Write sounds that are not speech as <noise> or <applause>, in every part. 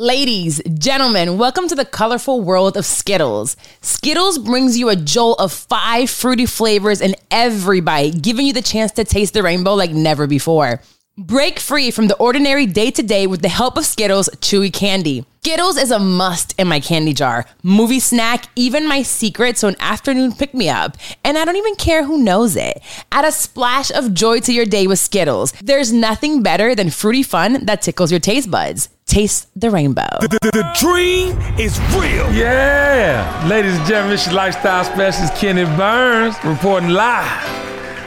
Ladies, gentlemen, welcome to the colorful world of Skittles. Skittles brings you a jolt of five fruity flavors in every bite, giving you the chance to taste the rainbow like never before. Break free from the ordinary day to day with the help of Skittles Chewy Candy. Skittles is a must in my candy jar, movie snack, even my secret, so an afternoon pick me up. And I don't even care who knows it. Add a splash of joy to your day with Skittles. There's nothing better than fruity fun that tickles your taste buds. Taste the rainbow. The, the, the dream is real. Yeah. Ladies and gentlemen, it's your lifestyle specialist, Kenny Burns, reporting live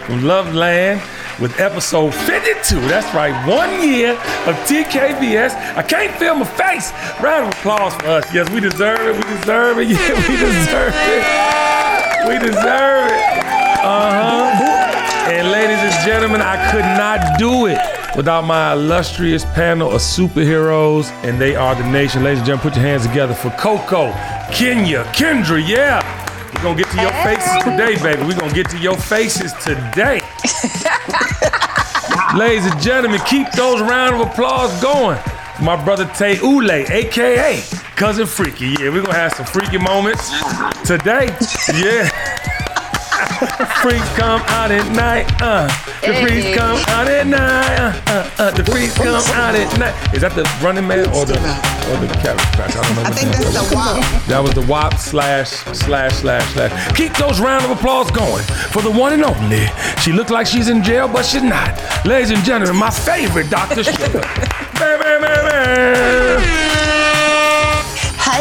from Loveland with episode 52. That's right, one year of TKBS. I can't feel my face. Round of applause for us. Yes, we deserve it. We deserve it. <laughs> Yeah, we deserve it. We deserve it. Uh huh. And ladies and gentlemen, I could not do it without my illustrious panel of superheroes, and they are the nation. Ladies and gentlemen, put your hands together for Coco, Kenya, Kendra, yeah. We're gonna get to your faces today, baby. We're gonna get to your faces today. <laughs> Ladies and gentlemen, keep those round of applause going. My brother Tay Ule, aka Cousin Freaky. Yeah, we're gonna have some freaky moments today. Yeah. Freaks come out at night, uh. The freaks come out at night, uh, uh, uh. The freaks come out at night. Is that the running man or the or the cabbage patch? I don't know. I think that's the WAP. That was the WAP slash slash slash slash. Keep those round of applause going for the one and only. She looked like she's in jail, but she's not. Ladies and gentlemen, my favorite Dr. Sugar. <laughs> Bam, bam, bam, bam.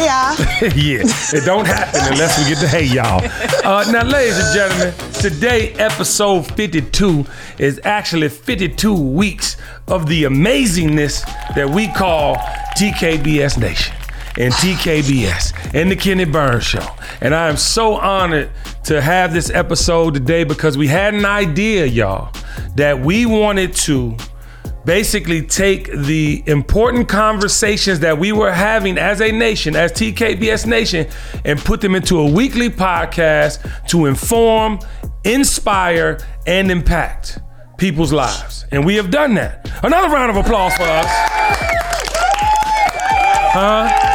Hey y'all. <laughs> yeah, it don't happen unless we get to hey y'all. Uh, now, ladies and gentlemen, today episode 52 is actually 52 weeks of the amazingness that we call TKBS Nation and TKBS and the Kenny Burns Show. And I am so honored to have this episode today because we had an idea, y'all, that we wanted to basically take the important conversations that we were having as a nation, as TKBS Nation, and put them into a weekly podcast to inform, inspire, and impact people's lives. And we have done that. Another round of applause for us. Huh?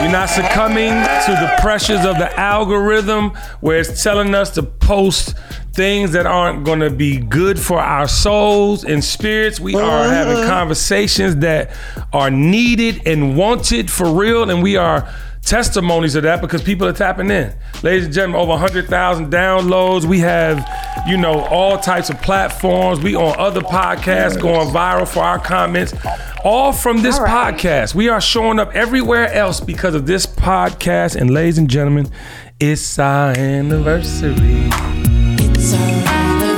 You're not succumbing to the pressures of the algorithm where it's telling us to post things that aren't going to be good for our souls and spirits. We are uh-huh. having conversations that are needed and wanted for real, and we are testimonies of that because people are tapping in. Ladies and gentlemen, over 100,000 downloads. We have, you know, all types of platforms. We on other podcasts going viral for our comments. All from this podcast. We are showing up everywhere else because of this podcast. And ladies and gentlemen, it's our anniversary. It's our anniversary.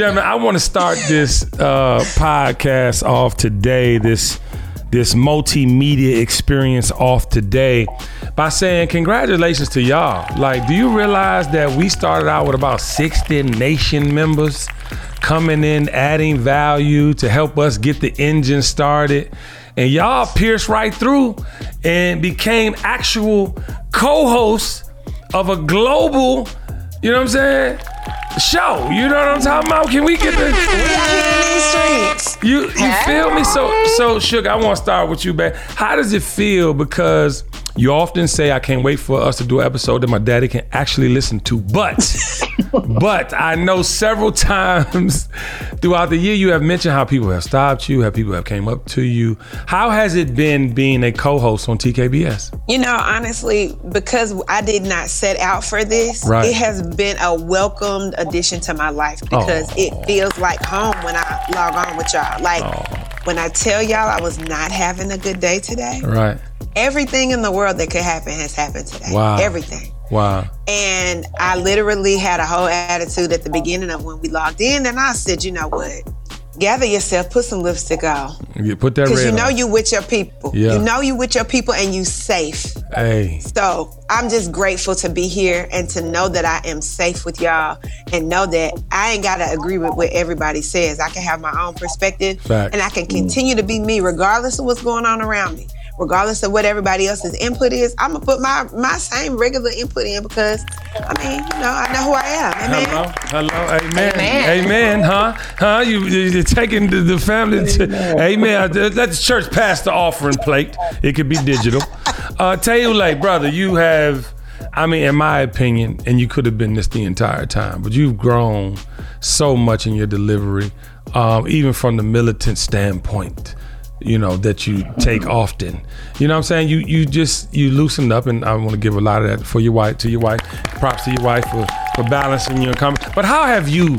Gentlemen, I want to start this uh, podcast off today, this this multimedia experience off today by saying congratulations to y'all. Like, do you realize that we started out with about 60 nation members coming in, adding value to help us get the engine started? And y'all pierced right through and became actual co-hosts of a global, you know what I'm saying? Show. You know what I'm talking about? Can we get the We out here these streets. you you feel me? So so sugar, I want to start with you, babe. How does it feel? Because you often say I can't wait for us to do an episode that my daddy can actually listen to. But <laughs> but I know several times throughout the year you have mentioned how people have stopped you, how people have came up to you. How has it been being a co-host on TKBS? You know, honestly, because I did not set out for this, Right. it has been a welcomed addition to my life because Aw. it feels like home when I log on with y'all. Like when I tell y'all I was not having a good day today, Right. Everything in the world that could happen has happened today. Wow. Everything. Wow. And I literally had a whole attitude at the beginning of when we logged in, and I said, you know what? Gather yourself, put some lipstick on. You put that Because you know on. you with your people. Yeah. You know you with your people and you safe. Hey. So I'm just grateful to be here and to know that I am safe with y'all and know that I ain't gotta agree with what everybody says. I can have my own perspective Fact. and I can mm. continue to be me regardless of what's going on around me. Regardless of what everybody else's input is, I'm gonna put my my same regular input in because I mean, you know, I know who I am. Amen. Hello, hello, amen, Amen. amen, huh, huh? You you're taking the, the family to, amen. Uh, Let the church pass the offering plate. It could be digital. Uh, Tayule, brother, you have, I mean, in my opinion, and you could have been this the entire time, but you've grown so much in your delivery, um, even from the militant standpoint you know that you take often you know what i'm saying you you just you loosened up and i want to give a lot of that for your wife to your wife props to your wife for for balancing your comment but how have you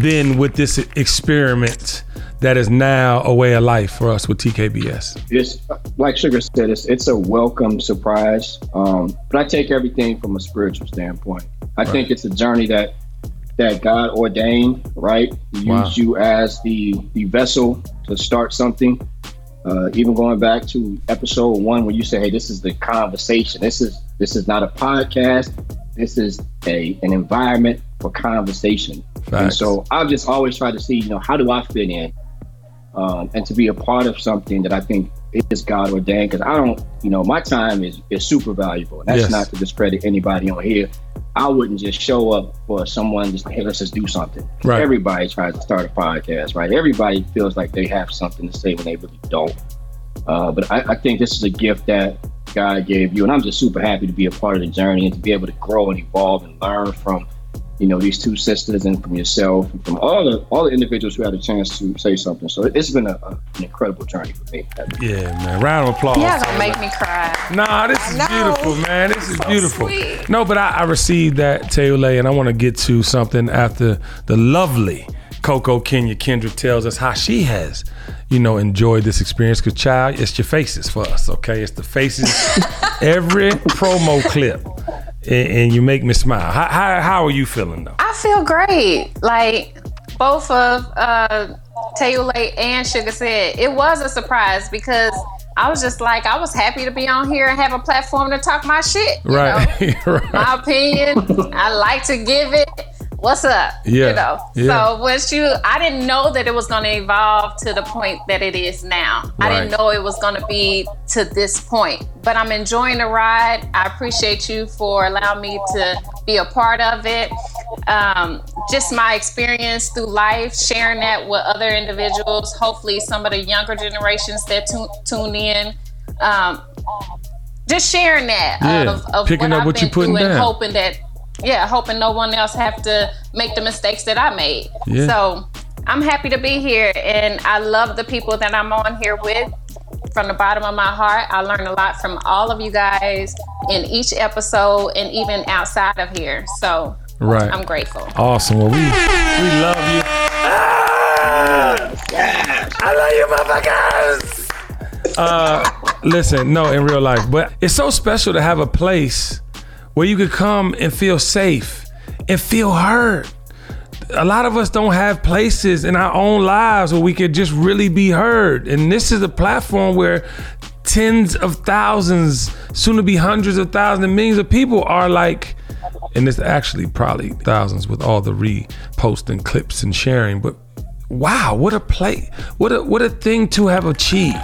been with this experiment that is now a way of life for us with tkbs it's like Sugar said, it's it's a welcome surprise. Um, but I take everything from a spiritual standpoint. I think it's a journey that that God ordained, right? He Wow. Used you as the the vessel to start something. Uh, even going back to episode one, where you say, "Hey, this is the conversation. This is this is not a podcast. This is a an environment for conversation." And so I've just always tried to see, you know, how do I fit in, um, and to be a part of something that I think is God ordained. Because I don't, you know, my time is is super valuable. And that's Yes. not to discredit anybody on here. I wouldn't just show up for someone just hey, let's just do something. Right. Everybody tries to start a podcast, right? Everybody feels like they have something to say when they really don't. Uh, but I, I think this is a gift that God gave you, and I'm just super happy to be a part of the journey and to be able to grow and evolve and learn from, you know, these two sisters and from yourself and from all the all the individuals who had a chance to say something. So it's been a, a, an incredible journey for me. yeah man round of applause Yeah, for gonna make me cry. Nah, this is know. beautiful, man. This is beautiful. sweet. No, but I, I received that, Teole, and I want to get to something after the lovely Coco Kenya Kendrick tells us how she has, you know, enjoyed this experience. Because, child, it's your faces for us, okay? It's the faces, <laughs> every promo clip, and, and you make me smile. How, how, how are you feeling, though? I feel great. Like both of uh Tayule and Sugar said, it was a surprise because I was just like, I was happy to be on here and have a platform to talk my shit. you Right, know? <laughs> right. My opinion. I like to give it. What's up? Yeah, You know. yeah. So once you I didn't know that it was gonna evolve to the point that it is now. Right. I didn't know it was gonna be to this point. But I'm enjoying the ride. I appreciate you for allowing me to be a part of it. Um, just my experience through life, sharing that with other individuals. Hopefully, some of the younger generations that tune, tune in. Um, just sharing that Yeah, of, of picking what up I've what you're putting and down. hoping that, yeah, hoping no one else have to make the mistakes that I made. Yeah. So I'm happy to be here, and I love the people that I'm on here with. From the bottom of my heart, I learned a lot from all of you guys in each episode, and even outside of here. So Right. I'm grateful. Awesome. Well, we we love you. Ah, I love you, motherfuckers. Uh, listen, no, in real life, but it's so special to have a place where you could come and feel safe and feel heard. A lot of us don't have places in our own lives where we could just really be heard, and this is a platform where tens of thousands, soon to be hundreds of thousands, and millions of people are like and it's actually probably thousands with all the reposting clips and sharing. But wow what a play what a what a thing to have achieved.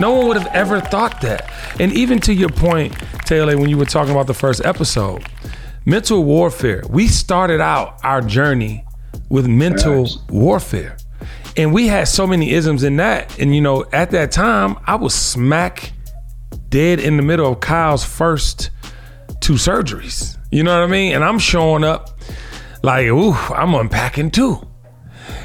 No one would have ever thought that. And even to your point taylor when you were talking about the first episode mental warfare we started out our journey with mental Facts. warfare and we had so many isms in that and you know at that time i was smack dead in the middle of kyle's first two surgeries. You know what I mean? And I'm showing up like, ooh, I'm unpacking too.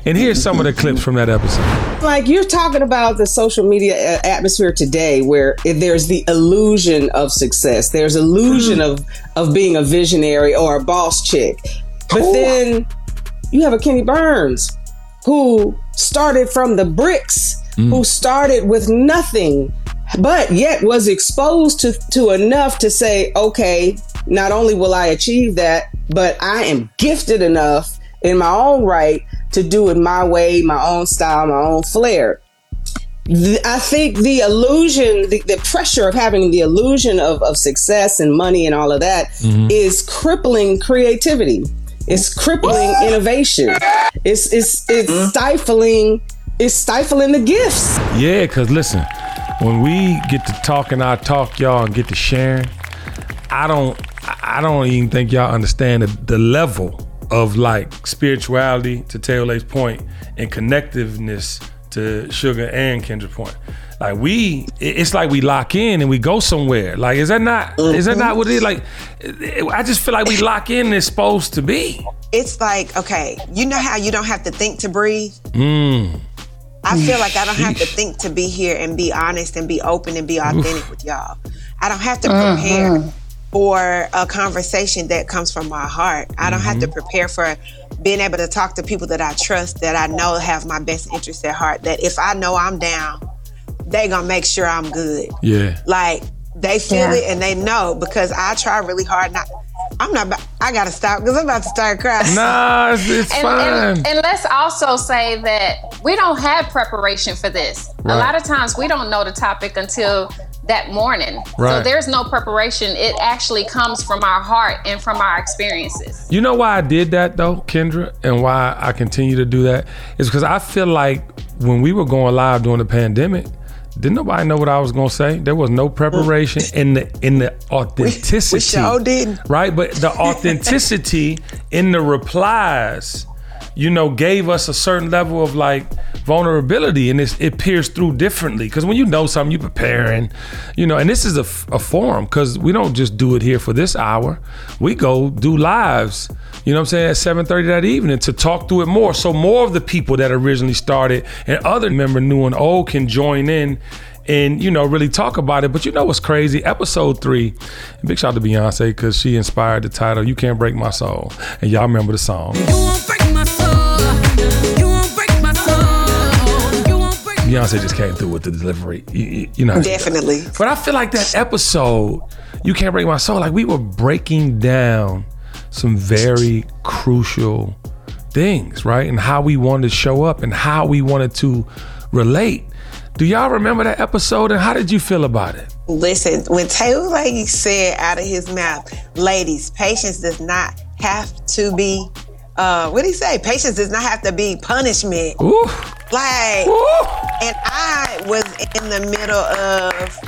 And here's some of the clips from that episode. like you're talking about the social media uh, atmosphere today where there's the illusion of success. There's illusion hmm. of of being a visionary or a boss chick. But then you have a kenny burns who started from the bricks hmm. who started with nothing but yet was exposed to to enough to say okay not only will i achieve that but i am gifted enough in my own right to do it my way my own style my own flair I think the illusion, the, the pressure of having the illusion of, of success and money and all of that mm-hmm. is crippling creativity. It's crippling innovation. It's it's it's mm-hmm. stifling. It's stifling the gifts. Yeah, because listen, when we get to talking our talk, y'all, and get to sharing, I don't, I don't even think y'all understand the, the level of like spirituality to Taylor's point and connectiveness to Sugar and Kendra point. Like we, it's like we lock in and we go somewhere. Like is that not? Is that not what it is? Like I just feel like we lock in and it's supposed to be. It's like, okay, you know how you don't have to think to breathe? Mm. I feel like I don't have to think to be here and be honest and be open and be authentic with y'all. I don't have to prepare for a conversation that comes from my heart. I don't have to mm-hmm. prepare for being able to talk to people that I trust, that I know have my best interests at heart. That if I know I'm down, they gonna make sure I'm good. Yeah. Like they feel Yeah. it and they know because I try really hard not. I'm not. I gotta stop because I'm about to start crying. Nah, it's, it's And, fine. and, and let's also say that we don't have preparation for this. Right. A lot of times we don't know the topic until that morning. Right. So there's no preparation. It actually comes from our heart and from our experiences. You know why I did that though, Kendra, and why I continue to do that is because I feel like when we were going live during the pandemic, didn't nobody know what I was gonna say? There was no preparation in the in the authenticity. we sure didn't. Right, but the authenticity in the replies, you know, gave us a certain level of like vulnerability, and it's, it peers through differently. Because when you know something, you preparing, you know, and this is a, a forum because we don't just do it here for this hour. We go do lives. You know what I'm saying? At 7:30 that evening to talk through it more. So more of the people that originally started and other member new and old can join in and you know really talk about it. But you know what's crazy? Episode three, big shout out to Beyonce because she inspired the title "You Can't Break My Soul," and y'all remember the song. Beyonce just came through with the delivery. You, you- know, Definitely. But I feel like that episode, You Can't Break My Soul, like we were breaking down some very crucial things, right? And how we wanted to show up and how we wanted to relate. Do y'all remember that episode and how did you feel about it? Listen, when Taylor Lady said out of his mouth, ladies, patience does not have to be, uh, what did he say? Patience does not have to be punishment. Ooh. Like, Ooh. and I was in the middle of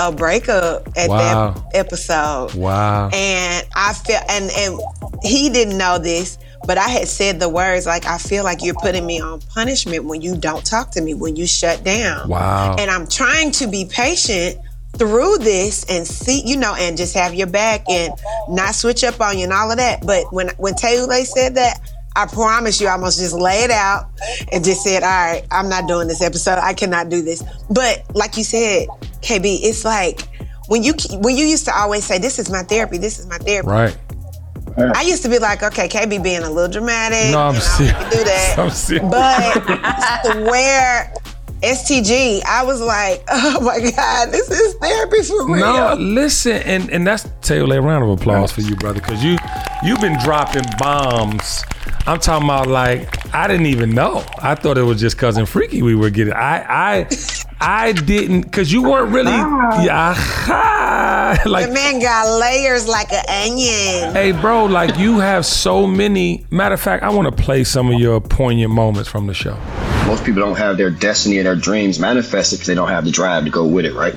a breakup at Wow. that episode. Wow. And I felt, and and he didn't know this, but I had said the words like, I feel like you're putting me on punishment when you don't talk to me, when you shut down. Wow. And I'm trying to be patient through this and see, you know, and just have your back and not switch up on you and all of that. But when when Taylor said that, I promise you, I almost just laid it out and just said, "All right, I'm not doing this episode. I cannot do this." But like you said, KB, it's like when you when you used to always say, "This is my therapy. This is my therapy." Right. I used to be like, "Okay, KB being a little dramatic." No, I'm I serious. can do that. <laughs> I'm serious. But to where STG, I was like, <laughs> "Oh my God, this is therapy for real." No, listen, and and that's Taylor. A round of applause for you, brother, because you you've been dropping bombs. I'm talking about like I didn't even know. I thought it was just cousin Freaky we were getting. I I I didn't because you weren't really yeah <laughs> like The man got layers like an onion. hey bro like you have so many. Matter of fact, I want to play some of your poignant moments from the show. Most people don't have their destiny and their dreams manifested because they don't have the drive to go with it, right?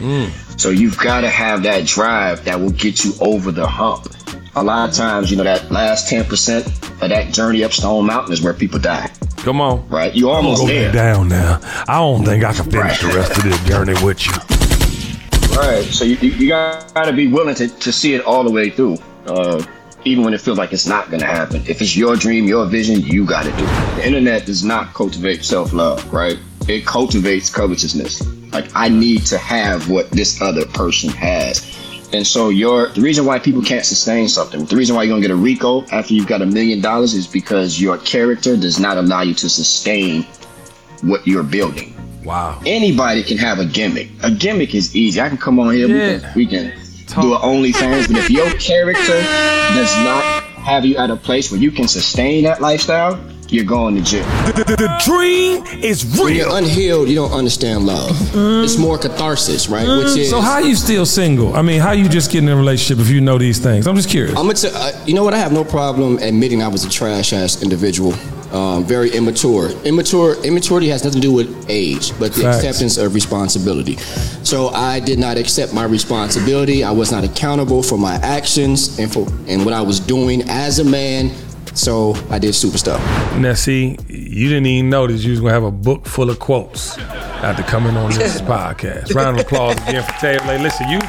So you've got to have that drive that will get you over the hump. A lot of times, you know, that last 10% of that journey up Stone Mountain is where people die, Come on. right? You almost Go there. down now. I don't think I can finish the rest of this journey with you. Right. So you, you, you got to be willing to, to see it all the way through, uh, even when it feels like it's not going to happen. If it's your dream, your vision, you got to do it. The internet does not cultivate self love, right? It cultivates covetousness. Like, I need to have what this other person has. And so your the reason why people can't sustain something, the reason why you're gonna get a RICO after you've got a million dollars is because your character does not allow you to sustain what you're building Wow. anybody can have a gimmick. A gimmick is easy. I can come on here. Yeah. We can, we can do an OnlyFans. But if your character does not have you at a place where you can sustain that lifestyle, you're going to jail. The, the- the dream is real. When you're unhealed, you don't understand love. It's more catharsis, right? Which is So how you still single? I mean, how you just getting in a relationship if you know these things? I'm just curious. I'm gonna. T- uh, you know what? I have no problem admitting I was a trash ass individual. um, very immature. Immature immaturity has nothing to do with age, but the Facts. acceptance of responsibility. So I did not accept my responsibility. I was not accountable for my actions and for and what I was doing as a man. So I did super stuff. Now, see, you didn't even know that you was gonna have a book full of quotes after coming on this <laughs> podcast. Round of applause again for Taylor. Listen, you,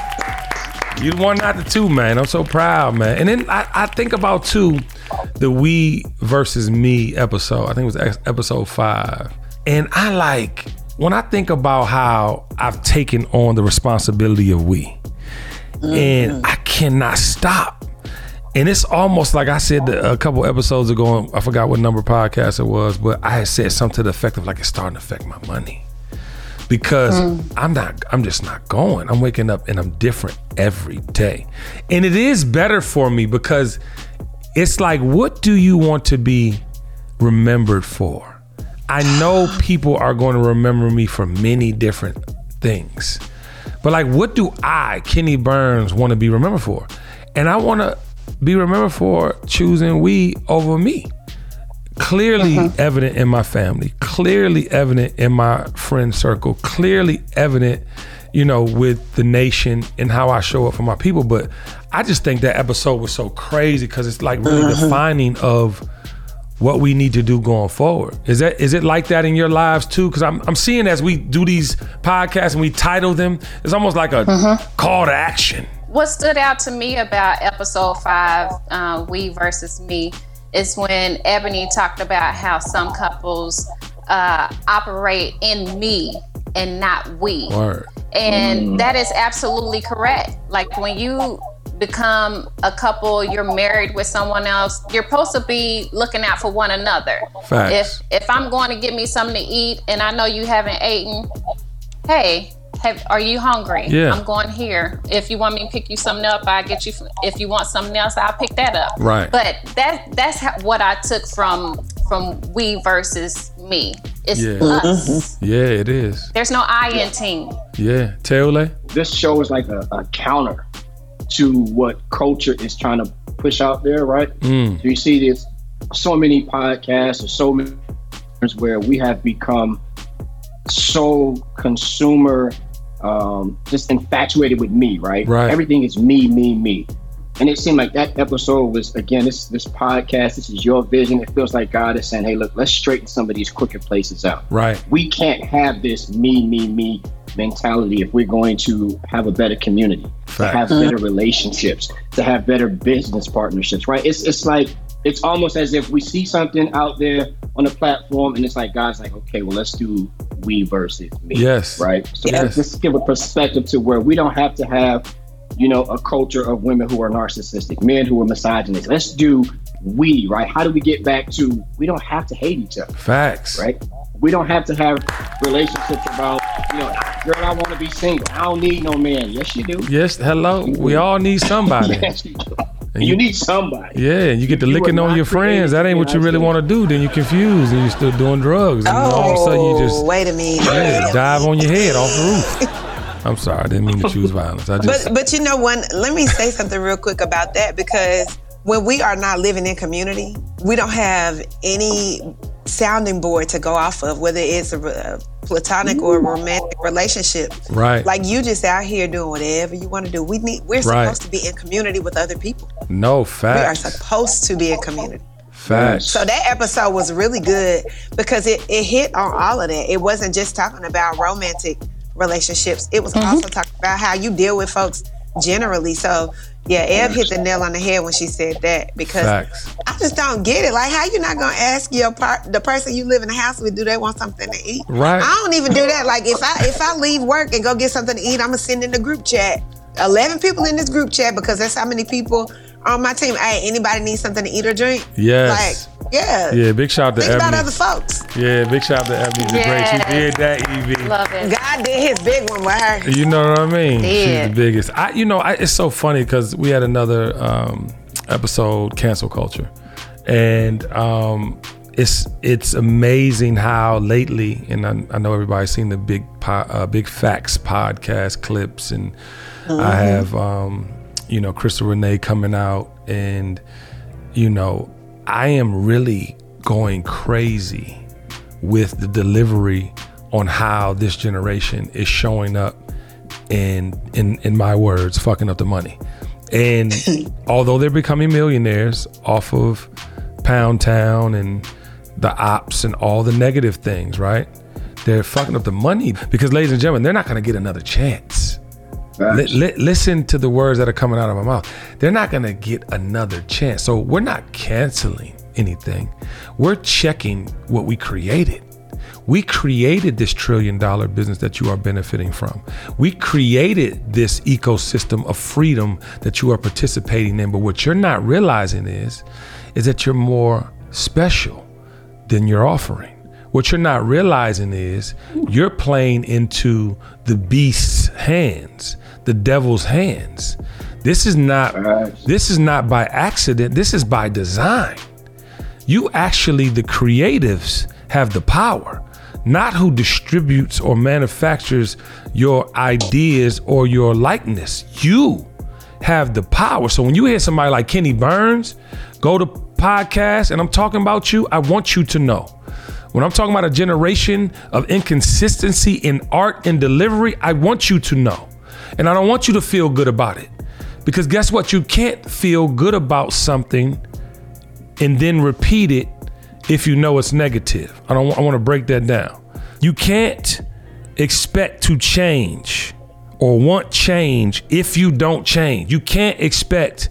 you the one, not the two, man. I'm so proud, man. And then I, I think about too, the we versus me episode. I think it was episode five, and I like when I think about how I've taken on the responsibility of we, mm-hmm. and I cannot stop. And it's almost like I said a couple episodes ago. I forgot what number podcast it was, but I had said something to the effect of like it's starting to affect my money because hmm. I'm not. I'm just not going. I'm waking up and I'm different every day, and it is better for me because it's like, what do you want to be remembered for? I know <sighs> people are going to remember me for many different things. But like, what do I, Kenny Burns, want to be remembered for? And I want to be remembered for choosing we over me. Clearly uh-huh. evident in my family, clearly evident in my friend circle, clearly evident, you know, with the nation and how I show up for my people. But I just think that episode was so crazy because it's like really uh-huh. defining of what we need to do going forward. Is that is it like that in your lives too? Because I'm I'm seeing as we do these podcasts and we title them, it's almost like a uh-huh. call to action. What stood out to me about episode five, uh, we versus me, is when Ebony talked about how some couples uh, operate in me and not we. Word. And that is absolutely correct. Like when you become a couple, you're married with someone else, you're supposed to be looking out for one another. Facts. If if I'm going to get me something to eat and I know you haven't eaten, hey, have, are you hungry? Yeah. I'm going here. If you want me to pick you something up, I get you. If you want something else, I'll pick that up. Right. But that that's how, what I took from from we versus me. It's Yeah. us. Yeah, it is. There's no I in team. Yeah. Teole? this show is like a, a counter to what culture is trying to push out there, right? Mm. So you see this so many podcasts or so many where we have become so consumer um, just infatuated with me, right? Right. Everything is me, me, me. And it seemed like that episode was again this this podcast, this is your vision. It feels like God is saying, Hey, look, let's straighten some of these crooked places out Right. we can't have this me, me, me mentality if we're going to have a better community, to have better relationships, to have better business partnerships, right? It's it's like it's almost as if we see something out there on the platform and it's like God's like, okay, well let's do we versus me. Yes. Right. So Yes. let's just give a perspective to where we don't have to have, you know, a culture of women who are narcissistic, men who are misogynist. Let's do we, right? How do we get back to we don't have to hate each other Facts. right? We don't have to have relationships about, you know, girl, I want to be single. I don't need no man. Yes, you do. Yes. Hello. We all need somebody. <laughs> Yes, you do. And You you- need somebody. Yeah, and you get to You licking on your friends. That ain't what you really want to do. Then you're confused and you're still doing drugs. And all of a sudden you just Oh, wait a minute. yeah, dive on your head off the roof. <laughs> I'm sorry, I didn't mean to choose <laughs> violence. I just But but you know one. Let me say something real quick about that because when we are not living in community, we don't have any sounding board to go off of, whether it's a, a platonic or a romantic relationship. Right. Like you just out here doing whatever you want to do. We need. We're Right. supposed to be in community with other people. No facts. We are supposed to be a community. Facts. So that episode was really good because it, it hit on all of that. It wasn't just talking about romantic relationships. It was mm-hmm. also talking about how you deal with folks generally. So yeah, Eb hit the nail on the head when she said that because Facts. I just don't get it. Like how you not gonna ask your part the person you live in the house with, do they want something to eat? Right. I don't even do that. Like if I if I leave work and go get something to eat, I'm gonna send in the group chat. Eleven people in this group chat because that's how many people on my team. Hey, anybody need something to eat or drink? Yes. Like, yeah. Yeah, big shout out to Think about Ebony. other folks. Yeah, big shout out to Ebony. The great. She did that, Evie. Love it. God did his big one with her. You know what I mean? She's the biggest. I, you know, I, it's so funny because we had another um, episode, cancel culture, and um, it's it's amazing how lately, and I, I know everybody's seen the big po- uh, big facts podcast clips, and I have um, you know Crystal Renee coming out, and you know I am really going crazy with the delivery on how this generation is showing up and in in my words fucking up the money. And <laughs> although they're becoming millionaires off of pound town and the ops and all the negative things right they're fucking up the money because ladies and gentlemen they're not going to get another chance Li- li- listen to the words that are coming out of my mouth. They're not going to get another chance. So we're not canceling anything. We're checking what we created. We created this trillion dollar business that you are benefiting from. We created this ecosystem of freedom that you are participating in. But what you're not realizing is, is that you're more special than you're offering. What you're not realizing is you're playing into the beast's hands, the devil's hands. This is not this is not by accident. This is by design. You actually the creatives have the power, not who distributes or manufactures your ideas or your likeness. You have the power. So when you hear somebody like Kenny Burns go to podcast and I'm talking about you, I want you to know. When I'm talking about a generation of inconsistency in art and delivery, I want you to know. And I don't want you to feel good about it. Because guess what? You can't feel good about something and then repeat it if you know it's negative. I don't I want to break that down. You can't expect to change or want change if you don't change. You can't expect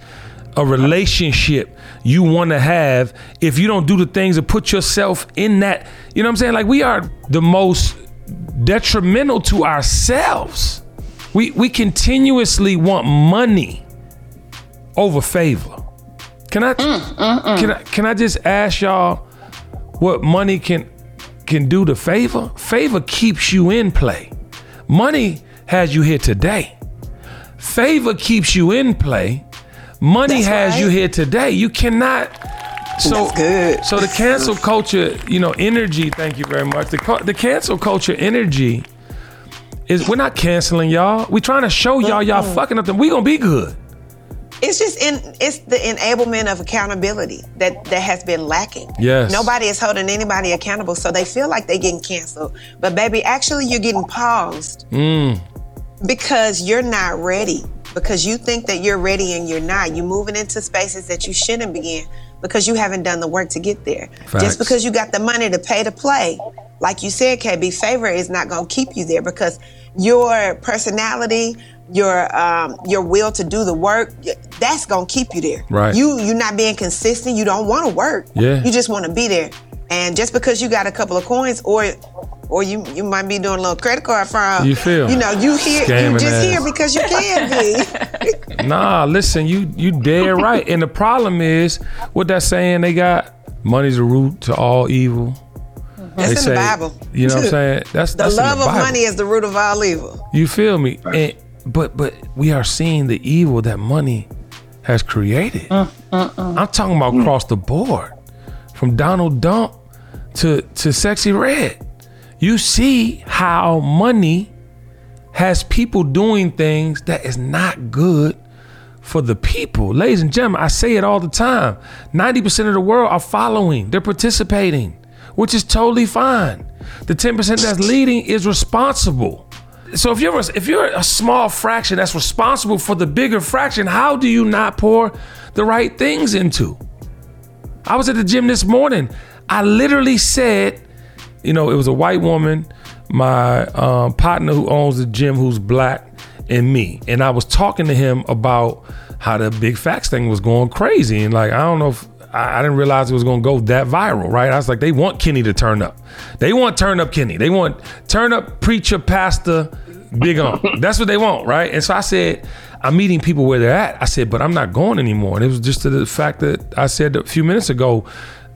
a relationship you want to have if you don't do the things to put yourself in that. You know what I'm saying? Like we are the most detrimental to ourselves. We we continuously want money over favor. Can I mm, mm, mm. can I can I just ask y'all what money can can do to favor? Favor keeps you in play. Money has you here today. Favor keeps you in play. Money That's has you here today. You cannot. So That's good. So the cancel culture, you know, energy. Thank you very much. The the cancel culture energy is we're not canceling y'all. We're trying to show y'all y'all fucking up. Them. We gonna be good. It's just in it's the enablement of accountability that that has been lacking. Yes. Nobody is holding anybody accountable, so they feel like they're getting canceled. But baby, actually you're getting paused mm. because you're not ready. Because you think that you're ready and you're not. You're moving into spaces that you shouldn't be in because you haven't done the work to get there. Facts. Just because you got the money to pay to play, like you said, KB, favor is not gonna keep you there because your personality, your um, your will to do the work, that's gonna keep you there. Right. You you're not being consistent. You don't want to work. Yeah. You just want to be there. And just because you got a couple of coins, or or you you might be doing a little credit card fraud. You feel You know, you here. Scamming you just ass. here because you can be. <laughs> Nah, listen, you you dead right. And the problem is what that saying they got money's the root to all evil. That's They in the Bible. You know what I'm <laughs> saying? That's The that's in love of money is the root of all evil. You feel me? And, but but we are seeing the evil that money has created. Mm, mm, mm. I'm talking about across the board, from Donald Dump to to Sexyy Red. You see how money has people doing things that is not good for the people. Ladies and gentlemen, I say it all the time. 90% of the world are following, they're participating, which is totally fine. The 10% that's leading is responsible. So if you're a, if you're a small fraction that's responsible for the bigger fraction, how do you not pour the right things into? I was at the gym this morning. I literally said, you know, it was a white woman, my um, partner who owns the gym, who's black, and me. And I was talking to him about how the big facts thing was going crazy. And like, I don't know if I, I didn't realize it was going to go that viral, right? I was like, they want Kenny to turn up. They want turn up Kenny. They want turn up preacher, pastor, big on. That's what they want, right? And so I said, I'm meeting people where they're at. I said, but I'm not going anymore. And it was just to the fact that I said a few minutes ago,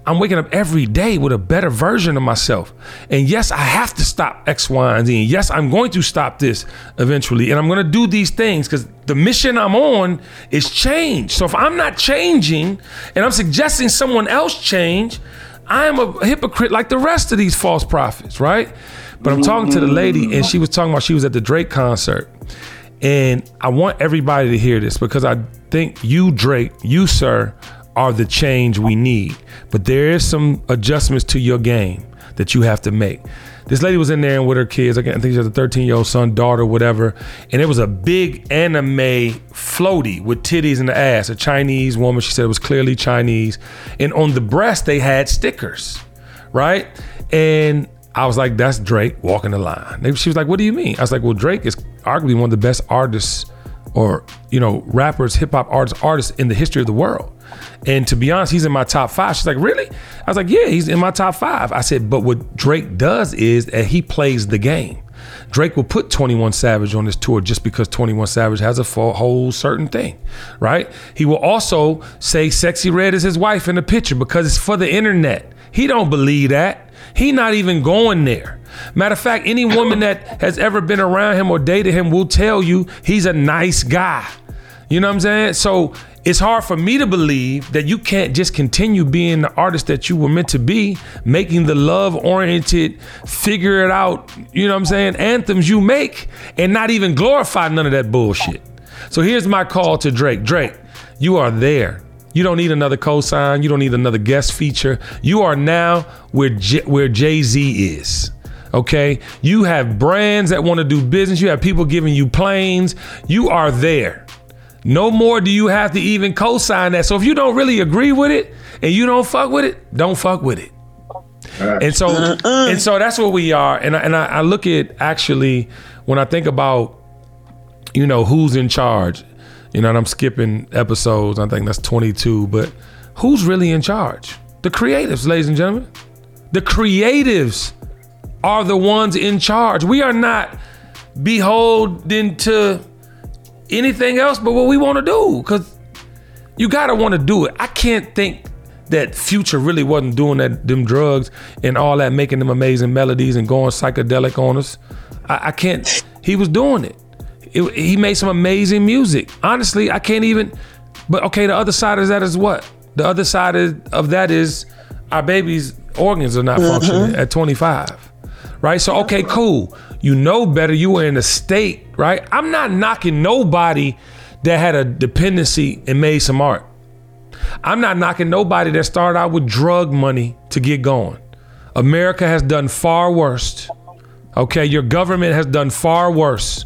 I'm waking up every day with a better version of myself. And yes, I have to stop X, Y, and Z. And yes, I'm going to stop this eventually. And I'm going to do these things because the mission I'm on is change. So if I'm not changing and I'm suggesting someone else change, I am a hypocrite like the rest of these false prophets, right? But I'm talking to the lady and she was talking about she was at the Drake concert. And I want everybody to hear this because I think you, Drake, you, sir, are the change we need. But there is some adjustments to your game that you have to make. This lady was in there with her kids. I think she has a 13 year old son, daughter, whatever. And it was a big anime floaty with titties in the ass. A Chinese woman. She said it was clearly Chinese. And on the breast, they had stickers, right? And I was like, that's Drake walking the line. She was like, what do you mean? I was like, well, Drake is arguably one of the best artists or, you know, rappers, hip hop artists, artists in the history of the world. And to be honest, he's in my top five. She's like, really? I was like, yeah, he's in my top five. I said, but what Drake does is that he plays the game. Drake will put 21 Savage on this tour just because 21 Savage has a whole certain thing, right? He will also say Sexyy Red is his wife in the picture because it's for the internet. He don't believe that. He not even going there. Matter of fact, any woman that has ever been around him or dated him will tell you he's a nice guy. You know what I'm saying? So it's hard for me to believe that you can't just continue being the artist that you were meant to be, making the love oriented, figure it out, you know what I'm saying, anthems you make and not even glorify none of that bullshit. So here's my call to Drake. Drake, you are there. You don't need another cosign. You don't need another guest feature. You are now where J- where Jay Z is. Okay, you have brands that want to do business. You have people giving you planes. You are there. No more do you have to even co-sign that. So if you don't really agree with it and you don't fuck with it, don't fuck with it. And so uh-uh. and so that's what we are. And I, and I, I look at actually when I think about you know who's in charge. You know, and I'm skipping episodes. I think that's 22, but who's really in charge? The creatives, ladies and gentlemen. The creatives are the ones in charge. We are not beholden to anything else but what we want to do because you gotta want to do it. I can't think that Future really wasn't doing that them drugs and all that, making them amazing melodies and going psychedelic on us. I, I can't. He was doing it. It- He made some amazing music. Honestly, I can't even. But okay, the other side of that is what? The other side of that is our baby's organs are not mm-hmm. functioning at 25 right? So okay, cool. You know better. You were in a state, right? I'm not knocking nobody that had a dependency and made some art. I'm not knocking nobody that started out with drug money to get going. America has done far worse. Okay, your government has done far worse.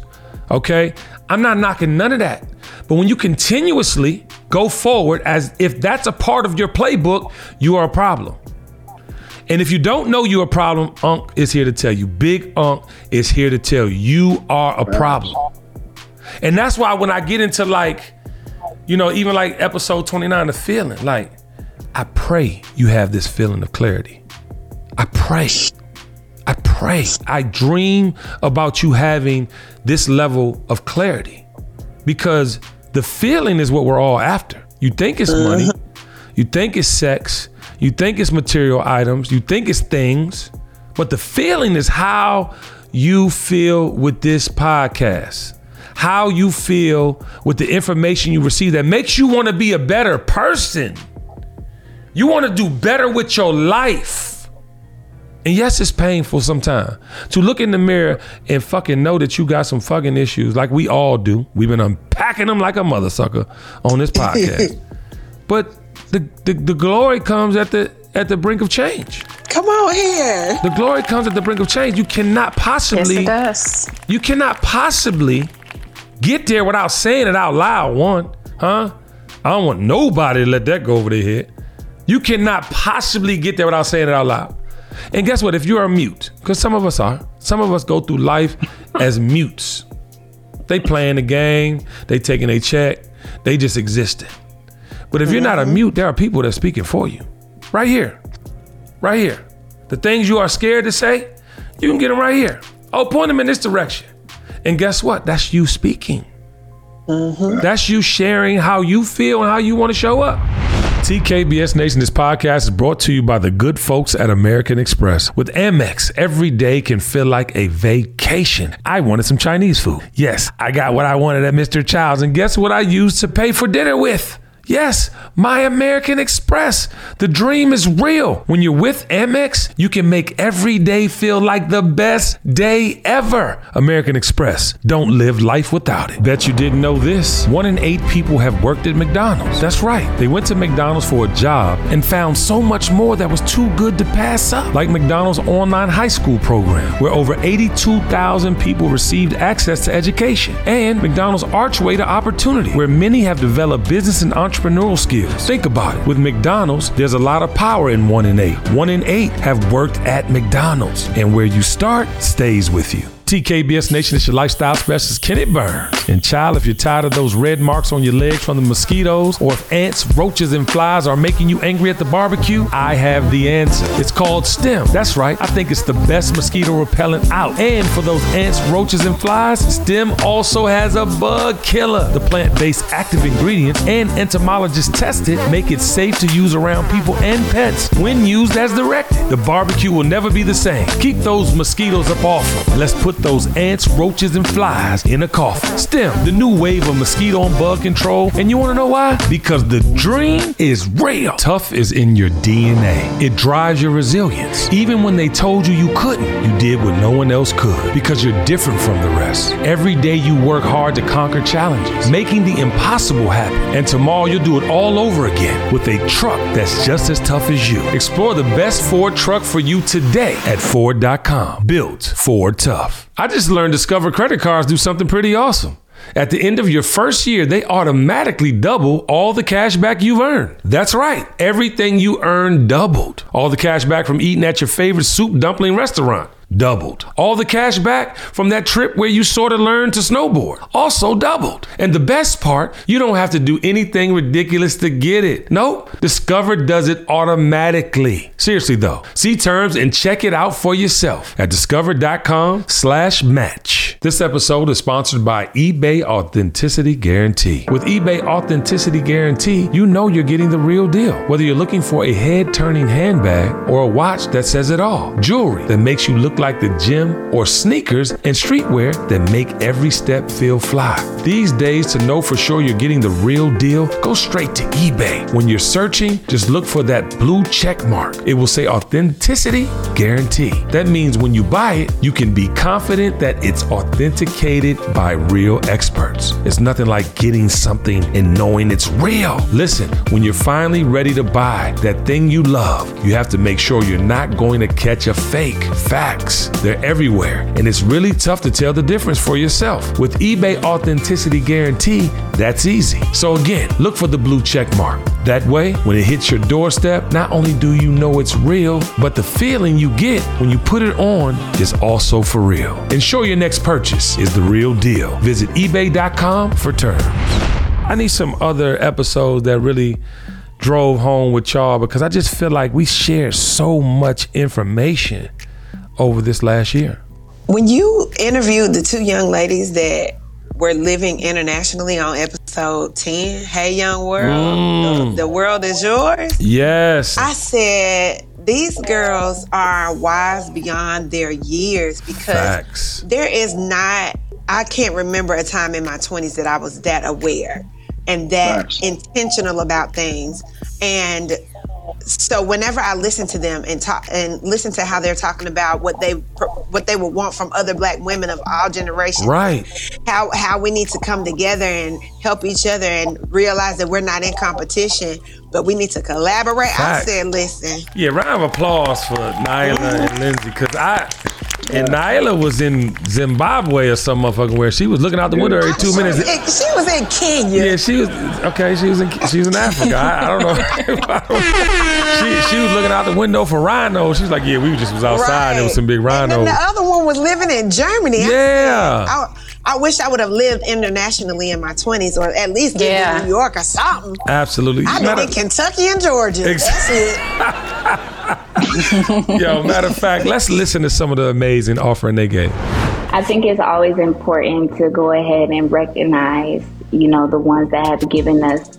Okay, I'm not knocking none of that. But when you continuously go forward as if that's a part of your playbook, you are a problem. And if you don't know you're a problem, Unc is here to tell you. Big Unc is here to tell you you are a problem. And that's why when I get into like, you know, even like episode 29, the feeling, like, I pray you have this feeling of clarity. I pray. I pray. I dream about you having this level of clarity because the feeling is what we're all after. You think it's money, <laughs> you think it's sex, you think it's material items, you think it's things, but the feeling is how you feel with this podcast. How you feel with the information you receive that makes you want to be a better person. You want to do better with your life. And yes, it's painful sometimes to look in the mirror and fucking know that you got some fucking issues like we all do. We've been unpacking them like a mother sucker on this <laughs> podcast. but the, the the glory comes at the at the brink of change. Come on here. The glory comes at the brink of change. You cannot possibly Yes, possibly it does. you cannot possibly get there without saying it out loud. One, huh? I don't want nobody to let that go over their head. You cannot possibly get there without saying it out loud. And guess what? If you're mute, because some of us are, some of us go through life <laughs> as mutes. They playing the game, they taking a check, they just existing. But if you're not a mm-hmm. mute, there are people that are speaking for you. Right here. Right here. The things you are scared to say, you can get them right here. Oh, point them in this direction. And guess what? That's you speaking. Mm-hmm. That's you sharing how you feel and how you want to show up. TKBS Nation, this podcast is brought to you by the good folks at American Express. With Amex, every day can feel like a vacation. I wanted some Chinese food. Yes, I got what I wanted at Mr. Child's, and guess what I used to pay for dinner with? Yes, My American Express. The dream is real. When you're with Amex, you can make every day feel like the best day ever. American Express. Don't live life without it. Bet you didn't know this. One in eight people have worked at McDonald's. That's right. They went to McDonald's for a job and found so much more that was too good to pass up. Like McDonald's online high school program, where over 82,000 people received access to education. And McDonald's Archway to Opportunity, where many have developed business and entrepreneurial skills. Think about it. With McDonald's, there's a lot of power in one in eight. One in eight have worked at McDonald's. And where you start stays with you. TKBS Nation is your lifestyle specialist, Kenneth Burns. And child, if you're tired of those red marks on your legs from the mosquitoes, or if ants, roaches, and flies are making you angry at the barbecue, I have the answer. It's called STEM. That's right. I think it's the best mosquito repellent out. And for those ants, roaches, and flies, STEM also has a bug killer. The plant-based active ingredients and entomologists tested make it safe to use around people and pets when used as directed. The barbecue will never be the same. Keep those mosquitoes up off. Let's put those ants, roaches, and flies in a coffin. STEM, the new wave of mosquito and bug control. And you want to know why? Because the dream is real. Tough is in your DNA. It drives your resilience. Even when they told you you couldn't, you did what no one else could because you're different from the rest. Every day you work hard to conquer challenges, making the impossible happen. And tomorrow you'll do it all over again with a truck that's just as tough as you. Explore the best Ford truck for you today at Ford.com. Built Ford Tough. I just learned Discover credit cards do something pretty awesome. At the end of your first year, they automatically double all the cash back you've earned. That's right, everything you earn doubled. All the cash back from eating at your favorite soup dumpling restaurant. Doubled. All the cash back from that trip where you sort of learned to snowboard. Also doubled. And the best part, you don't have to do anything ridiculous to get it. Nope. Discover does it automatically. Seriously though, see terms and check it out for yourself at discover.com slash match. This episode is sponsored by eBay Authenticity Guarantee. With eBay Authenticity Guarantee, you know you're getting the real deal. Whether you're looking for a head turning handbag or a watch that says it all, jewelry that makes you look like the gym, or sneakers and streetwear that make every step feel fly. These days, to know for sure you're getting the real deal, go straight to eBay. When you're searching, just look for that blue check mark. It will say authenticity guarantee. That means when you buy it, you can be confident that it's authenticated by real experts. It's nothing like getting something and knowing it's real. Listen, when you're finally ready to buy that thing you love, you have to make sure you're not going to catch a fake. Facts. They're everywhere, and it's really tough to tell the difference for yourself. With eBay Authenticity Guarantee, that's easy. So again, look for the blue check mark. That way, when it hits your doorstep, not only do you know it's real, but the feeling you get when you put it on is also for real. Ensure your next purchase is the real deal. Visit eBay.com for terms. I need some other episodes that really drove home with y'all because I just feel like we shared so much information over this last year. When you interviewed the two young ladies that were living internationally on episode 10, Hey Young World, the, mm. the world is yours. Yes. I said, these girls are wise beyond their years because Facts. there is not, I can't remember a time in my 20s that I was that aware and that Facts. intentional about things. And so whenever I listen to them and talk and listen to how they're talking about what they what they would want from other black women of all generations, Right. how how we need to come together and help each other and realize that we're not in competition, but we need to collaborate. Facts. I said, listen, Yeah, round of applause for Nyla and Lindsay because I and Nyla was in Zimbabwe or some motherfucking where she was looking out the window every two she minutes. Was in, she was in Kenya. Yeah, she was okay. She was in she was in Africa. I, I don't know. <laughs> she she was looking out the window for rhinos. She's like, yeah, we just was outside. There was some big rhinos. And then the other one was living in Germany. I Yeah. said, I, I wish I would have lived internationally in my 20s or at least lived Yeah. in New York or something. Absolutely. I Matter- lived in Kentucky and Georgia. Ex- That's it. <laughs> Yo, matter of fact, let's listen to some of the amazing offering they gave. I think it's always important to go ahead and recognize, you know, the ones that have given us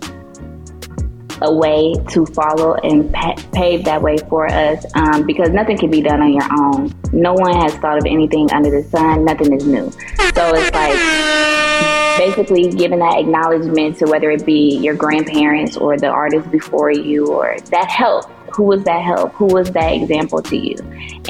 a way to follow and pa- pave that way for us um, because nothing can be done on your own. No one has thought of anything under the sun, nothing is new. So it's like basically giving that acknowledgement to whether it be your grandparents or the artists before you or that help. Who was that help? Who was that example to you?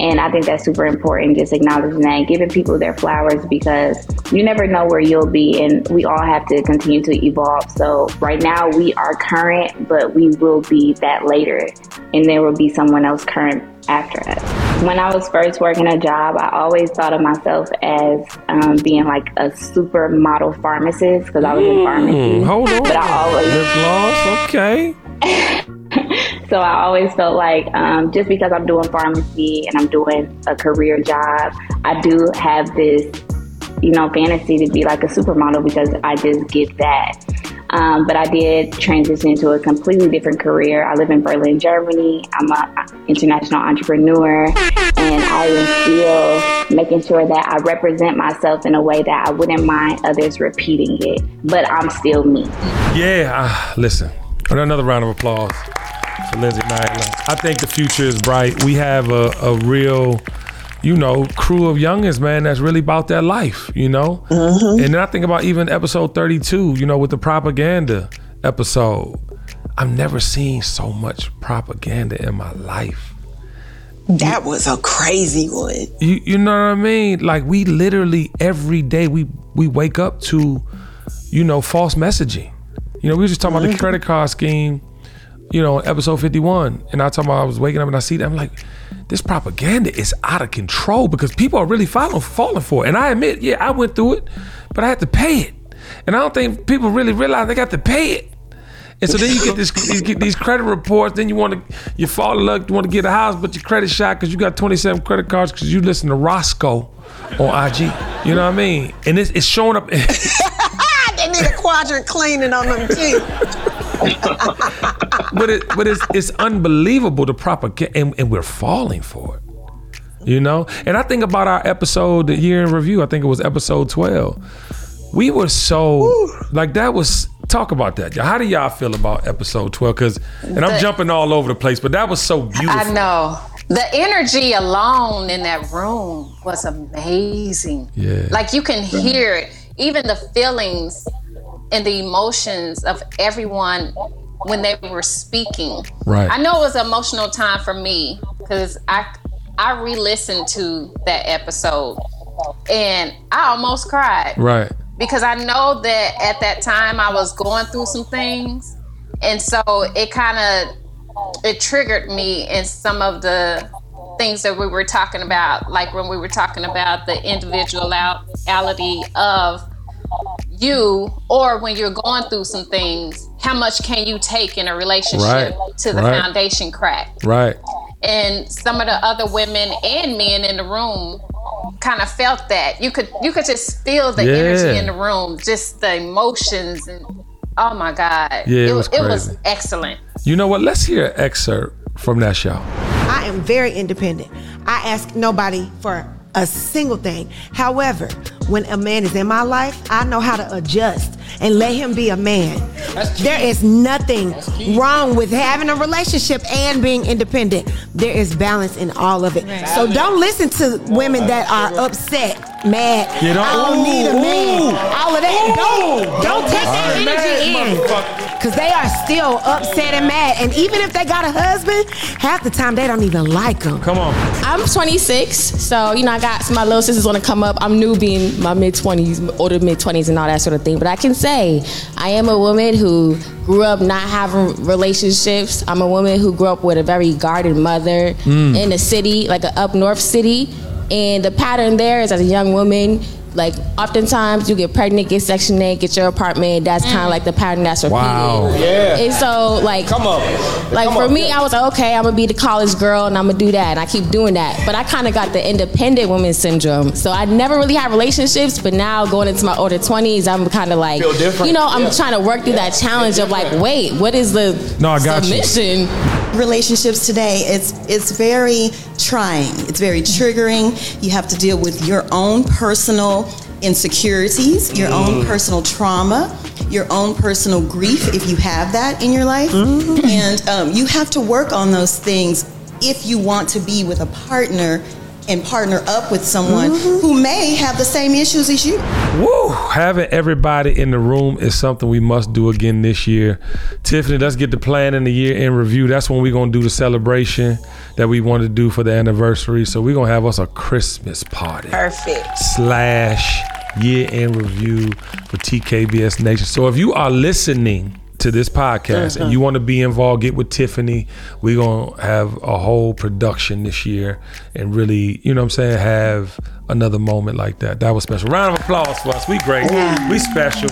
And I think that's super important, just acknowledging that giving people their flowers because you never know where you'll be and we all have to continue to evolve. So right now we are current, but we will be that later and there will be someone else current after us. When I was first working a job, I always thought of myself as um, being like a supermodel pharmacist because I was in pharmacy. Mm, hold on. But I always Lip gloss, okay. <laughs> so I always felt like um, just because I'm doing pharmacy and I'm doing a career job, I do have this, you know, fantasy to be like a supermodel because I just get that. Um, but I did transition to a completely different career. I live in Berlin, Germany. I'm an international entrepreneur, and I am still making sure that I represent myself in a way that I wouldn't mind others repeating it. But I'm still me. Yeah, uh, listen. Another round of applause for Lindsay Nyla. I think the future is bright. We have a, a real, you know, crew of youngins, man, that's really about that life, you know? Mm-hmm. And then I think about even episode 32, you know, with the propaganda episode. I've never seen so much propaganda in my life. That was a crazy one. You you know what I mean? Like we literally every day we we wake up to, you know, false messaging. You know, we were just talking about the mm-hmm. credit card scheme, you know, episode 51. And I talking about I was waking up and I see that. I'm like, this propaganda is out of control because people are really following falling for it. And I admit, yeah, I went through it, but I had to pay it. And I don't think people really realize they got to pay it. And so then you get this, <laughs> you get these credit reports. Then you want to, you fall in love, you want to get a house, but your credit shot because you got 27 credit cards because you listen to Roscoe on IG. You know what I mean? And it's, it's showing up. <laughs> <laughs> they need a quadrant cleaning on them too. <laughs> but it, but it's it's unbelievable the propaganda, and, and we're falling for it. You know, and I think about our episode, the year in review. I think it was episode twelve. We were so like that was talk about that. How do y'all feel about episode twelve? Because and I'm The- jumping all over the place, but that was so beautiful. I know. The energy alone in that room was amazing. Yeah. Like you can hear it, even the feelings and the emotions of everyone when they were speaking. Right. I know it was an emotional time for me because I I re-listened to that episode and I almost cried Right. because I know that at that time I was going through some things, and so it kind of it triggered me in some of the things that we were talking about, like when we were talking about the individuality of you, or when you're going through some things, how much can you take in a relationship Right, to the right. foundation crack? Right. and some of the other women and men in the room kind of felt that you could you could just feel the Yeah. energy in the room just the emotions and oh my god Yeah, it was it was excellent You know what? Let's hear an excerpt from that show. I am very independent. I ask nobody for a single thing. However, when a man is in my life, I know how to adjust and let him be a man. There is nothing wrong with having a relationship and being independent. There is balance in all of it. So don't listen to women that are upset, mad. You don't- I don't need a man. Ooh. All of that. Don't don't take that All right. energy Mad in. Cause they are still upset and mad. And even if they got a husband, half the time they don't even like him. Come on. I'm 26, so you know I got some my little sisters want to come up. I'm new, being my mid 20s, older mid 20s, and all that sort of thing. But I can say I am a woman who grew up not having relationships. I'm a woman who grew up with a very guarded mother Mm. in a city, like an up north city. And the pattern there is as a young woman. Like oftentimes you get pregnant, get section 8, get your apartment. That's kind of like the pattern that's repeated. Wow. Yeah. And so like Come on. like Come for on. me, I was like, okay, I'm gonna be the college girl and I'm gonna do that, and I keep doing that. But I kind of got the independent woman syndrome, so I never really had relationships. But now going into my older 20s, I'm kind of like, Feel different. you know, I'm Yeah. trying to work through that challenge of like, wait, what is the No, I got you. submission? relationships today it's it's very trying it's very triggering you have to deal with your own personal insecurities your own mm. personal trauma your own personal grief if you have that in your life. Mm. And um, you have to work on those things if you want to be with a partner and partner up with someone mm-hmm. who may have the same issues as you Woo! Having everybody in the room is something we must do again this year. Tiffany, let's get the plan in the year in review. That's when we're gonna do the celebration that we want to do for the anniversary. So we're gonna have us a Christmas party Perfect. slash year in review for TKBS Nation. So if you are listening to this podcast and you uh-huh. want to be involved, get with Tiffany. We're gonna have a whole production this year and really, you know what I'm saying, have another moment like that. That was special. Round of applause for us. We great. We special.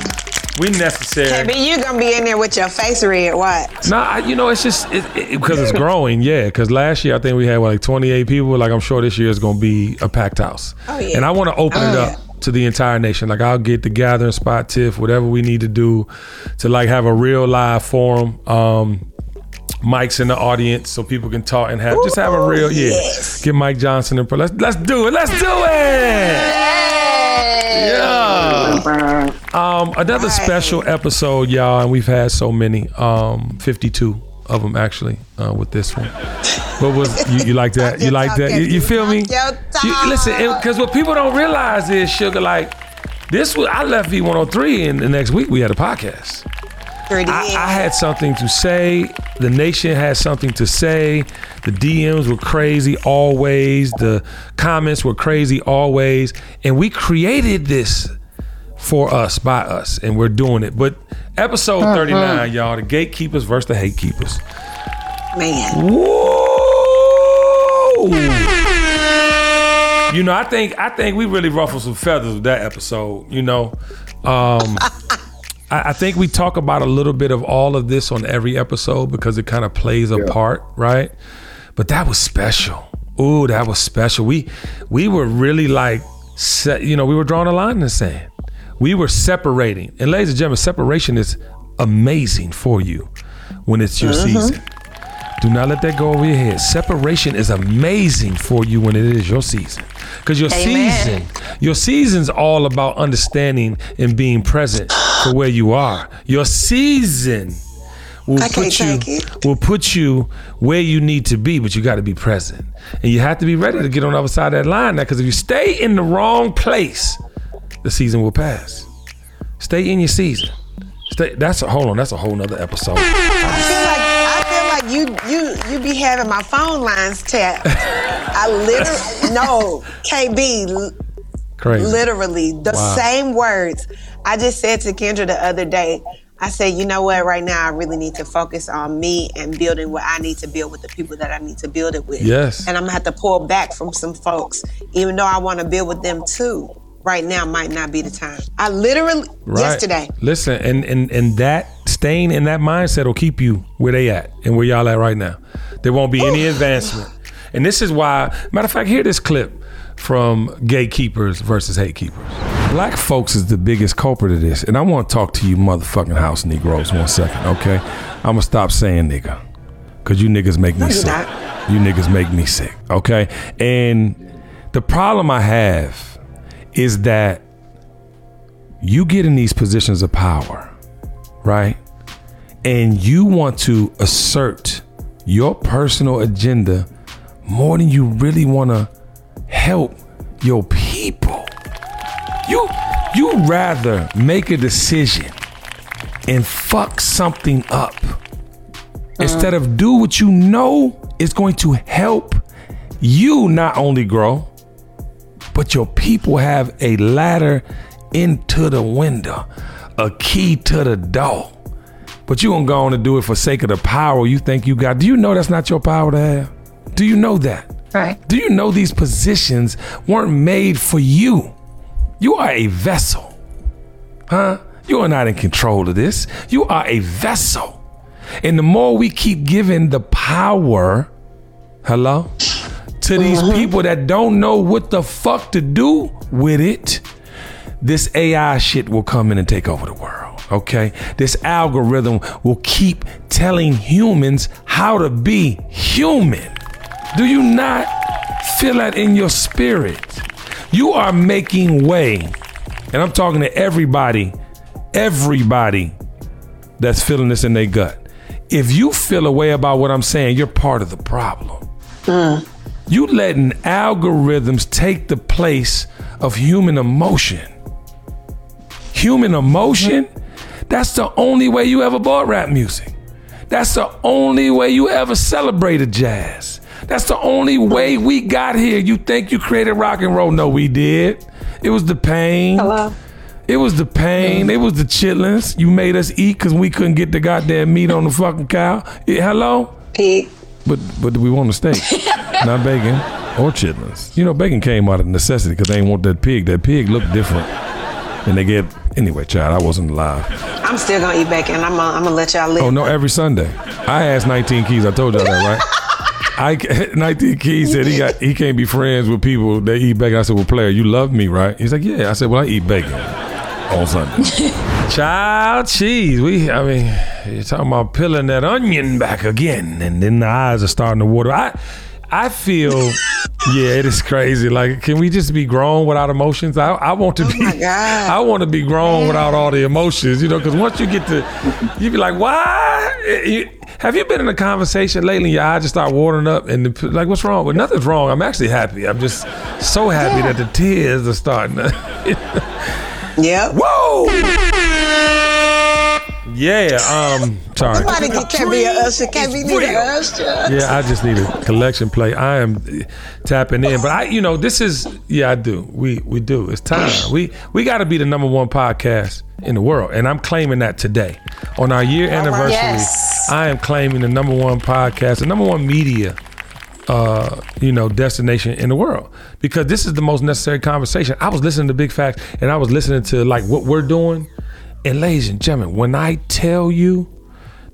We necessary. Baby, you gonna be in there with your face red. What? Nah, you know, it's just it, it, because it's growing. Yeah, because last year I think we had like 28 people. Like I'm sure this year is going to be a packed house. Oh, yeah. And I want to open Oh, it yeah. Up to the entire nation. Like I'll get the gathering spot, Tiff, whatever we need to do to like have a real live forum. Um, Mike's in the audience so people can talk and have just have a real yeah. Get Mike Johnson and Let's let's do it. Let's do it. Yeah. Um, another special episode, y'all, and we've had so many. Um, fifty-two of them actually uh, with this one. What was you, you like that? <laughs> You like that? You, you feel me? You, listen, because what people don't realize is sugar. Like this was I left V103, and the next week we had a podcast. I, I had something to say. The nation had something to say. The DMs were crazy always. The comments were crazy always. And we created this for us, by us, and we're doing it. But episode Uh-huh. 39, y'all, the gatekeepers versus the hatekeepers. Man. Whoa! You know, I think I think we really ruffled some feathers with that episode. You know, um, <laughs> I, I think we talk about a little bit of all of this on every episode because it kind of plays a part, right? But that was special. Ooh, that was special. We we were really like, set, you know, we were drawing a line in the sand. We were separating, and ladies and gentlemen, separation is amazing for you when it's your Mhm. season. Do not let that go over your head. Separation is amazing for you when it is your season. Because your Amen. season, your season's all about understanding and being present for where you are. Your season will I put you will put you where you need to be, but you got to be present. And you have to be ready to get on the other side of that line now. Because if you stay in the wrong place, the season will pass. Stay in your season. Stay that's a hold on, that's a whole nother episode. I feel like I feel like you you you be having my phone lines tapped. I literally <laughs> no KB Crazy. literally the Wow. same words. I just said to Kendra the other day. I said, you know what? Right now, I really need to focus on me and building what I need to build with the people that I need to build it with. Yes. And I'm gonna have to pull back from some folks, even though I want to build with them too. Right now might not be the time. I literally Right. yesterday. Listen, and and and that staying in that mindset will keep you where they at and where y'all at right now. There won't be any advancement. And this is why, matter of fact, hear this clip from gatekeepers versus hatekeepers. Black folks is the biggest culprit of this. And I want to talk to you motherfucking house Negroes one second, okay? I'm gonna stop saying nigga. Cause you niggas make me No, sick. You niggas make me sick, okay? And the problem I have is that you get in these positions of power, right? And you want to assert your personal agenda more than you really want to help your people. You you rather make a decision and fuck something up uh-huh. instead of do what you know is going to help you not only grow, but your people have a ladder into the window, a key to the door. But you gonna go on and do it for sake of the power you think you got. Do you know that's not your power to have? Do you know that? Right. Do you know these positions weren't made for you? You are a vessel. Huh? You are not in control of this. You are a vessel. And the more we keep giving the power, hello, to these mm-hmm. people that don't know what the fuck to do with it, this AI shit will come in and take over the world. Okay? This algorithm will keep telling humans how to be human. Do you not feel that in your spirit? You are making way. And I'm talking to everybody, everybody that's feeling this in their gut. If you feel a way about what I'm saying, you're part of the problem. Mm. You letting algorithms take the place of human emotion. human emotion, that's the only way you ever bought rap music. That's the only way you ever celebrated jazz. That's the only way we got here. You think you created rock and roll? No, we did. It was the pain. Hello. It was the pain. Mm. It was the chitlins. You made us eat because we couldn't get the goddamn meat on the fucking cow. Yeah, hello? Pig. But but do we want a steak, <laughs> not bacon or chitlins. You know, bacon came out of necessity because they didn't want that pig. That pig looked different. And they get anyway, child. I wasn't alive. I'm still gonna eat bacon. I'm gonna, I'm gonna let y'all live. Oh no, every Sunday. I asked 19 Keys. I told y'all that, right? <laughs> I <laughs> 19 Keys said he got he can't be friends with people that eat bacon. I said, "Well, player, you love me, right?" He's like, "Yeah." I said, "Well, I eat bacon on Sunday." Child cheese. We, I mean, you're talking about peeling that onion back again, and then the eyes are starting to water. I, I feel, <laughs> yeah, it is crazy. Like, can we just be grown without emotions? I, I want to oh be, <laughs> I want to be grown without all the emotions, you know, because once you get to, you'd be like, why? Eh, you- have you been in a conversation lately? and Your eyes just start watering up, and the, like, what's wrong? Well, nothing's wrong. I'm actually happy. I'm just so happy that the tears are starting. To, <laughs> Yep. Whoa. Yeah. Um. Sorry. Somebody get, can't be a usher. Can't be need a usher. Yeah, I just need a collection plate. I am tapping in, but I, you know, this is yeah, I do. We we do. It's time. We we got to be the number one podcast in the world, and I'm claiming that today on our year anniversary. Yes. I am claiming the number one podcast, the number one media, uh, you know, destination in the world because this is the most necessary conversation. I was listening to Big Facts, and I was listening to like what we're doing, and ladies and gentlemen, when I tell you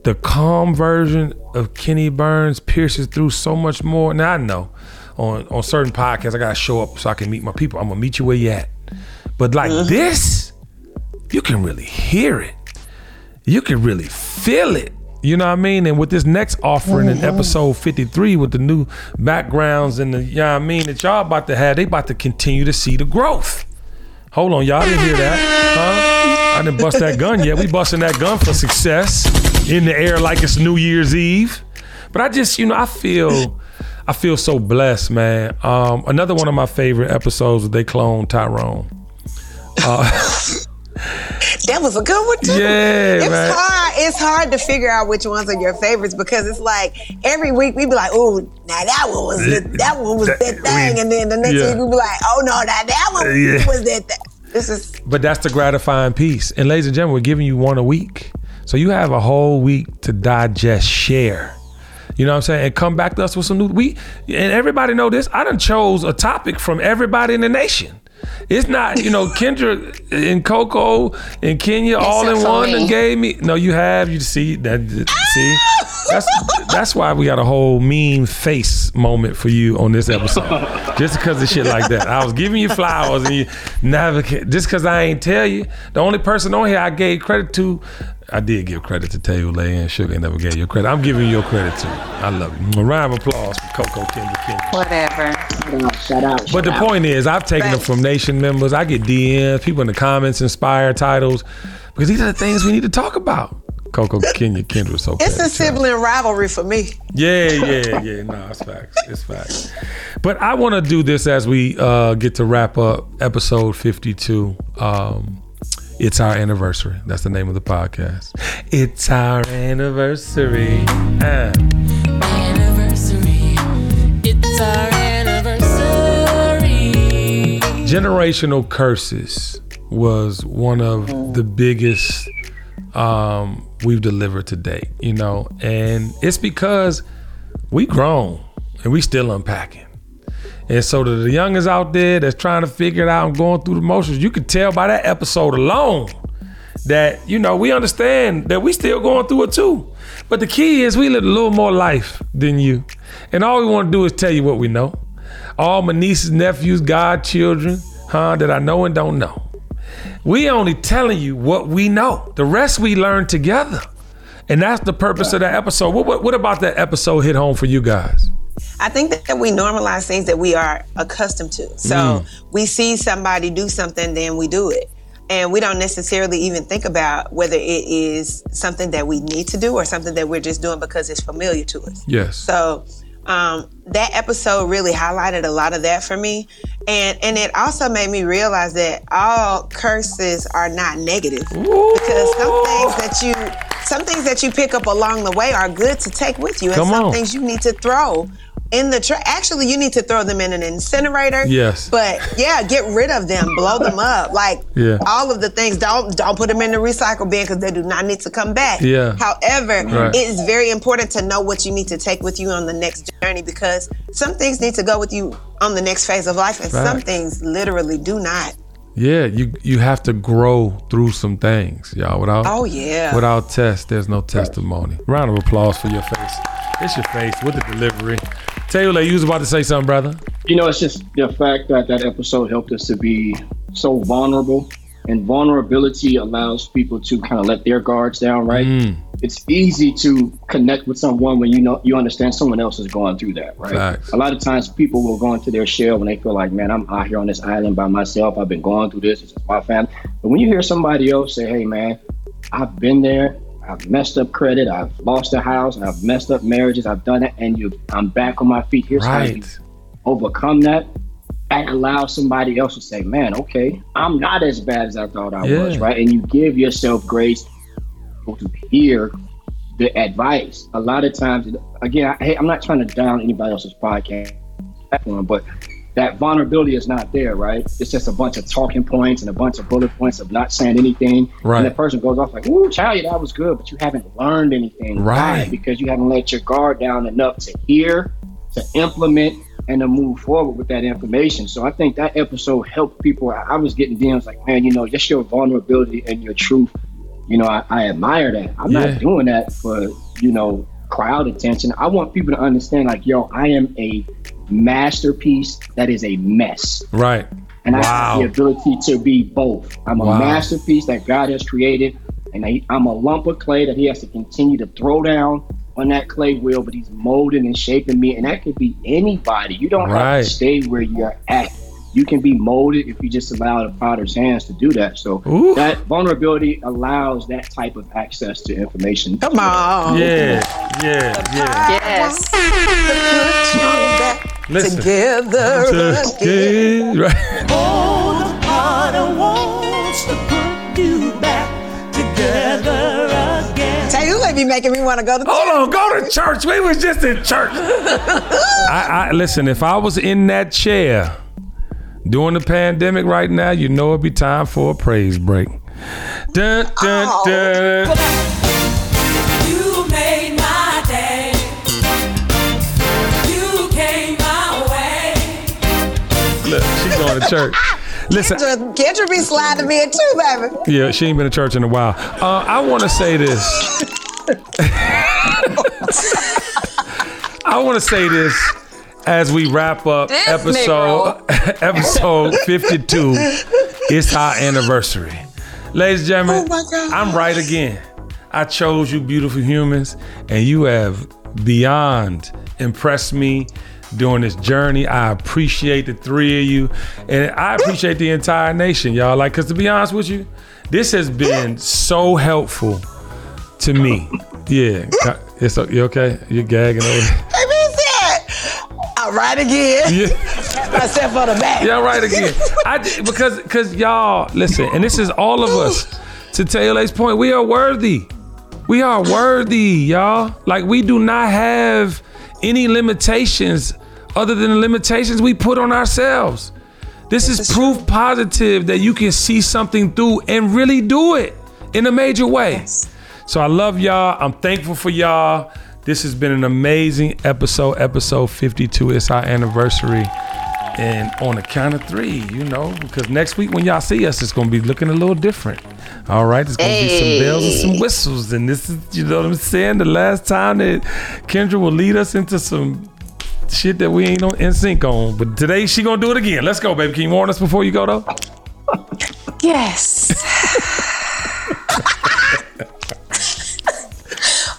the calm version of Kenny Burns pierces through so much more. Now I know on on certain podcasts I gotta show up so I can meet my people. I'm gonna meet you where you at. But like mm-hmm. this, you can really hear it. You can really feel it. You know what I mean? And with this next offering in mm-hmm. episode 53 with the new backgrounds and the you know what I mean that y'all about to have, they about to continue to see the growth. Hold on, y'all didn't hear that. Huh? I didn't bust that gun yet. We busting that gun for success in the air like it's New Year's Eve. But I just, you know, I feel I feel so blessed, man. Um, another one of my favorite episodes was they cloned Tyrone. Uh, <laughs> That was a good one too. Yeah, it's man. hard. It's hard to figure out which ones are your favorites because it's like every week we'd be like, "Oh, now that one was the, that one was that thing," and then the next Yeah. week we'd be like, "Oh no, now that one Yeah. was that." Thing. This is But that's the gratifying piece. And ladies and gentlemen, we're giving you one a week. So you have a whole week to digest, share. You know what I'm saying? And come back to us with some new we and everybody know this. I done chose a topic from everybody in the nation. It's not, you know, <laughs> Kendra and Coco and Kenya all in one me. and gave me. No, you have. You see that? See, ah! That's that's why we got a whole mean face moment for you on this episode, just because of shit like that. I was giving you flowers and you never ca- just because I ain't tell you. The only person on here I gave credit to, I did give credit to Taylor and Sugar. and never gave you credit. I'm giving you your credit too. I love you. A round of applause for Coco Kendra Kendra. Whatever. Shout out. But the point is, I've taken them from nation members. I get DMs, people in the comments inspire titles because these are the things we need to talk about. Coco Kenya Kendra, so it's a sibling rivalry for me. yeah, yeah, yeah. No, it's facts. It's facts. But I want to do this as we uh, get to wrap up episode 52. Um, it's our anniversary. That's the name of the podcast. It's our anniversary. Uh. Anniversary. It's our anniversary. generational curses was one of the biggest um, we've delivered to date, you know, and it's because we grown and we still unpacking. And so to the youngest out there that's trying to figure it out and going through the motions, you could tell by that episode alone that, you know, we understand that we still going through it too. But the key is we live a little more life than you. And all we want to do is tell you what we know. All my nieces, nephews, godchildren, huh, that I know and don't know. We only telling you what we know. The rest we learn together. And that's the purpose of that episode. What, what, what about that episode hit home for you guys? I think that we normalize things that we are accustomed to. So Mm. we see somebody do something, then we do it. And we don't necessarily even think about whether it is something that we need to do or something that we're just doing because it's familiar to us. Yes. So um, that episode really highlighted a lot of that for me. And and it also made me realize that all curses are not negative because some things that you some things that you pick up along the way are good to take with you, and Come some on. things you need to throw in the tra- actually you need to throw them in an incinerator. Yes. But yeah, get rid of them, blow them up, like Yeah. all of the things. Don't don't put them in the recycle bin because they do not need to come back. Yeah. However, Right. it is very important to know what you need to take with you on the next journey because some things need to go with you on the next phase of life, and some things literally do not. Yeah, you you have to grow through some things, y'all. Without Oh, yeah. without test, there's no testimony. Round of applause for your face. It's your face with the delivery. Taylor, you was about to say something, brother. You know, it's just the fact that that episode helped us to be so vulnerable, and vulnerability allows people to kind of let their guards down, right? Mm. It's easy to connect with someone when you know you understand someone else is going through that, right? Facts. A lot of times people will go into their shell when they feel like, man, I'm out here on this island by myself. I've been going through this. It's my family. But when you hear somebody else say, hey, man, I've been there. I've messed up credit. I've lost a house. I've messed up marriages. I've done it, and you, I'm back on my feet. Here's how you overcome that. That allows somebody else to say, "Man, okay, I'm not as bad as I thought I was." Right, and you give yourself grace to hear the advice. A lot of times, again, I, hey, I'm not trying to down anybody else's podcast platform, but that vulnerability is not there, right? It's just a bunch of talking points and a bunch of bullet points of not saying anything. Right. And the person goes off like, "Ooh, child, that was good," but you haven't learned anything, Right. Because you haven't let your guard down enough to hear, to implement, and to move forward with that information. So I think that episode helped people. I, was getting DMs like, "Man, you know, just your vulnerability and your truth. You know, I, I admire that. I'm Yeah. not doing that for you know crowd attention. I want people to understand, like, yo, I am a masterpiece that is a mess. Right. And I have the ability to be both. I'm a Wow. masterpiece that God has created, and I, I'm a lump of clay that He has to continue to throw down on that clay wheel, but He's molding and shaping me. And that could be anybody. You don't have to stay where you're at. You can be molded if you just allow the potter's hands to do that. So Ooh. that vulnerability allows that type of access to information. Come on. Yeah, yeah, yeah. Yes. Listen. Together Just again. right. Oh, the potter wants to put you back together again. Tay, you let me making me want to go to Hold on, go to church. We was just in church. <laughs> I, I listen. If I was in that chair during the pandemic right now, you know it'd be time for a praise break. Dun, dun, Oh. dun. You made my day. You came my way. Look, she's going to church. <laughs> Listen, Kendra, Kendra be sliding me in too, baby. yeah, she ain't been to church in a while. Uh, I want to say this. <laughs> <laughs> I want to say this as we wrap up This episode <laughs> episode 52. It's our anniversary. Ladies and gentlemen, Oh. I'm right again. I chose you beautiful humans and you have beyond impressed me during this journey. I appreciate the three of you and I appreciate the entire nation, y'all. Like, cause to be honest with you, this has been so helpful to me. Yeah. It's you okay? You're gagging over right again. Yeah. <laughs> Myself on the back. Yeah, right again. I because because y'all listen, and this is all of us. To Taylor's point, we are worthy. We are worthy, y'all. Like we do not have any limitations other than the limitations we put on ourselves. This is proof positive that you can see something through and really do it in a major way. So I love y'all. I'm thankful for y'all. This has been an amazing episode, episode 52. It's our anniversary. And on the count of three, you know, because next week when y'all see us, it's gonna be looking a little different. All right, it's gonna be some bells and some whistles, and this is, you know what I'm saying. The last time that Kendra will lead us into some shit that we ain't on, in sync on, but today she gonna do it again. Let's go, baby. Can you warn us before you go though? Yes.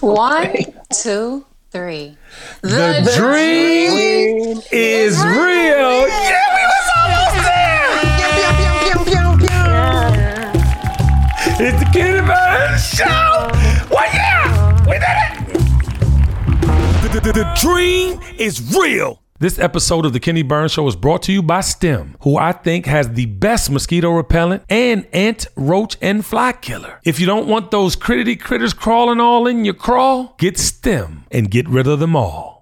<laughs> One, two, three. The, dream, is real. Yeah, we was almost there. It's the Kenny Burns Show. Well, yeah, we did it. The, the, the dream is real. This episode of The Kenny Burns Show is brought to you by STEM, who I think has the best mosquito repellent and ant, roach, and fly killer. If you don't want those crittity critters crawling all in your crawl, get STEM and get rid of them all.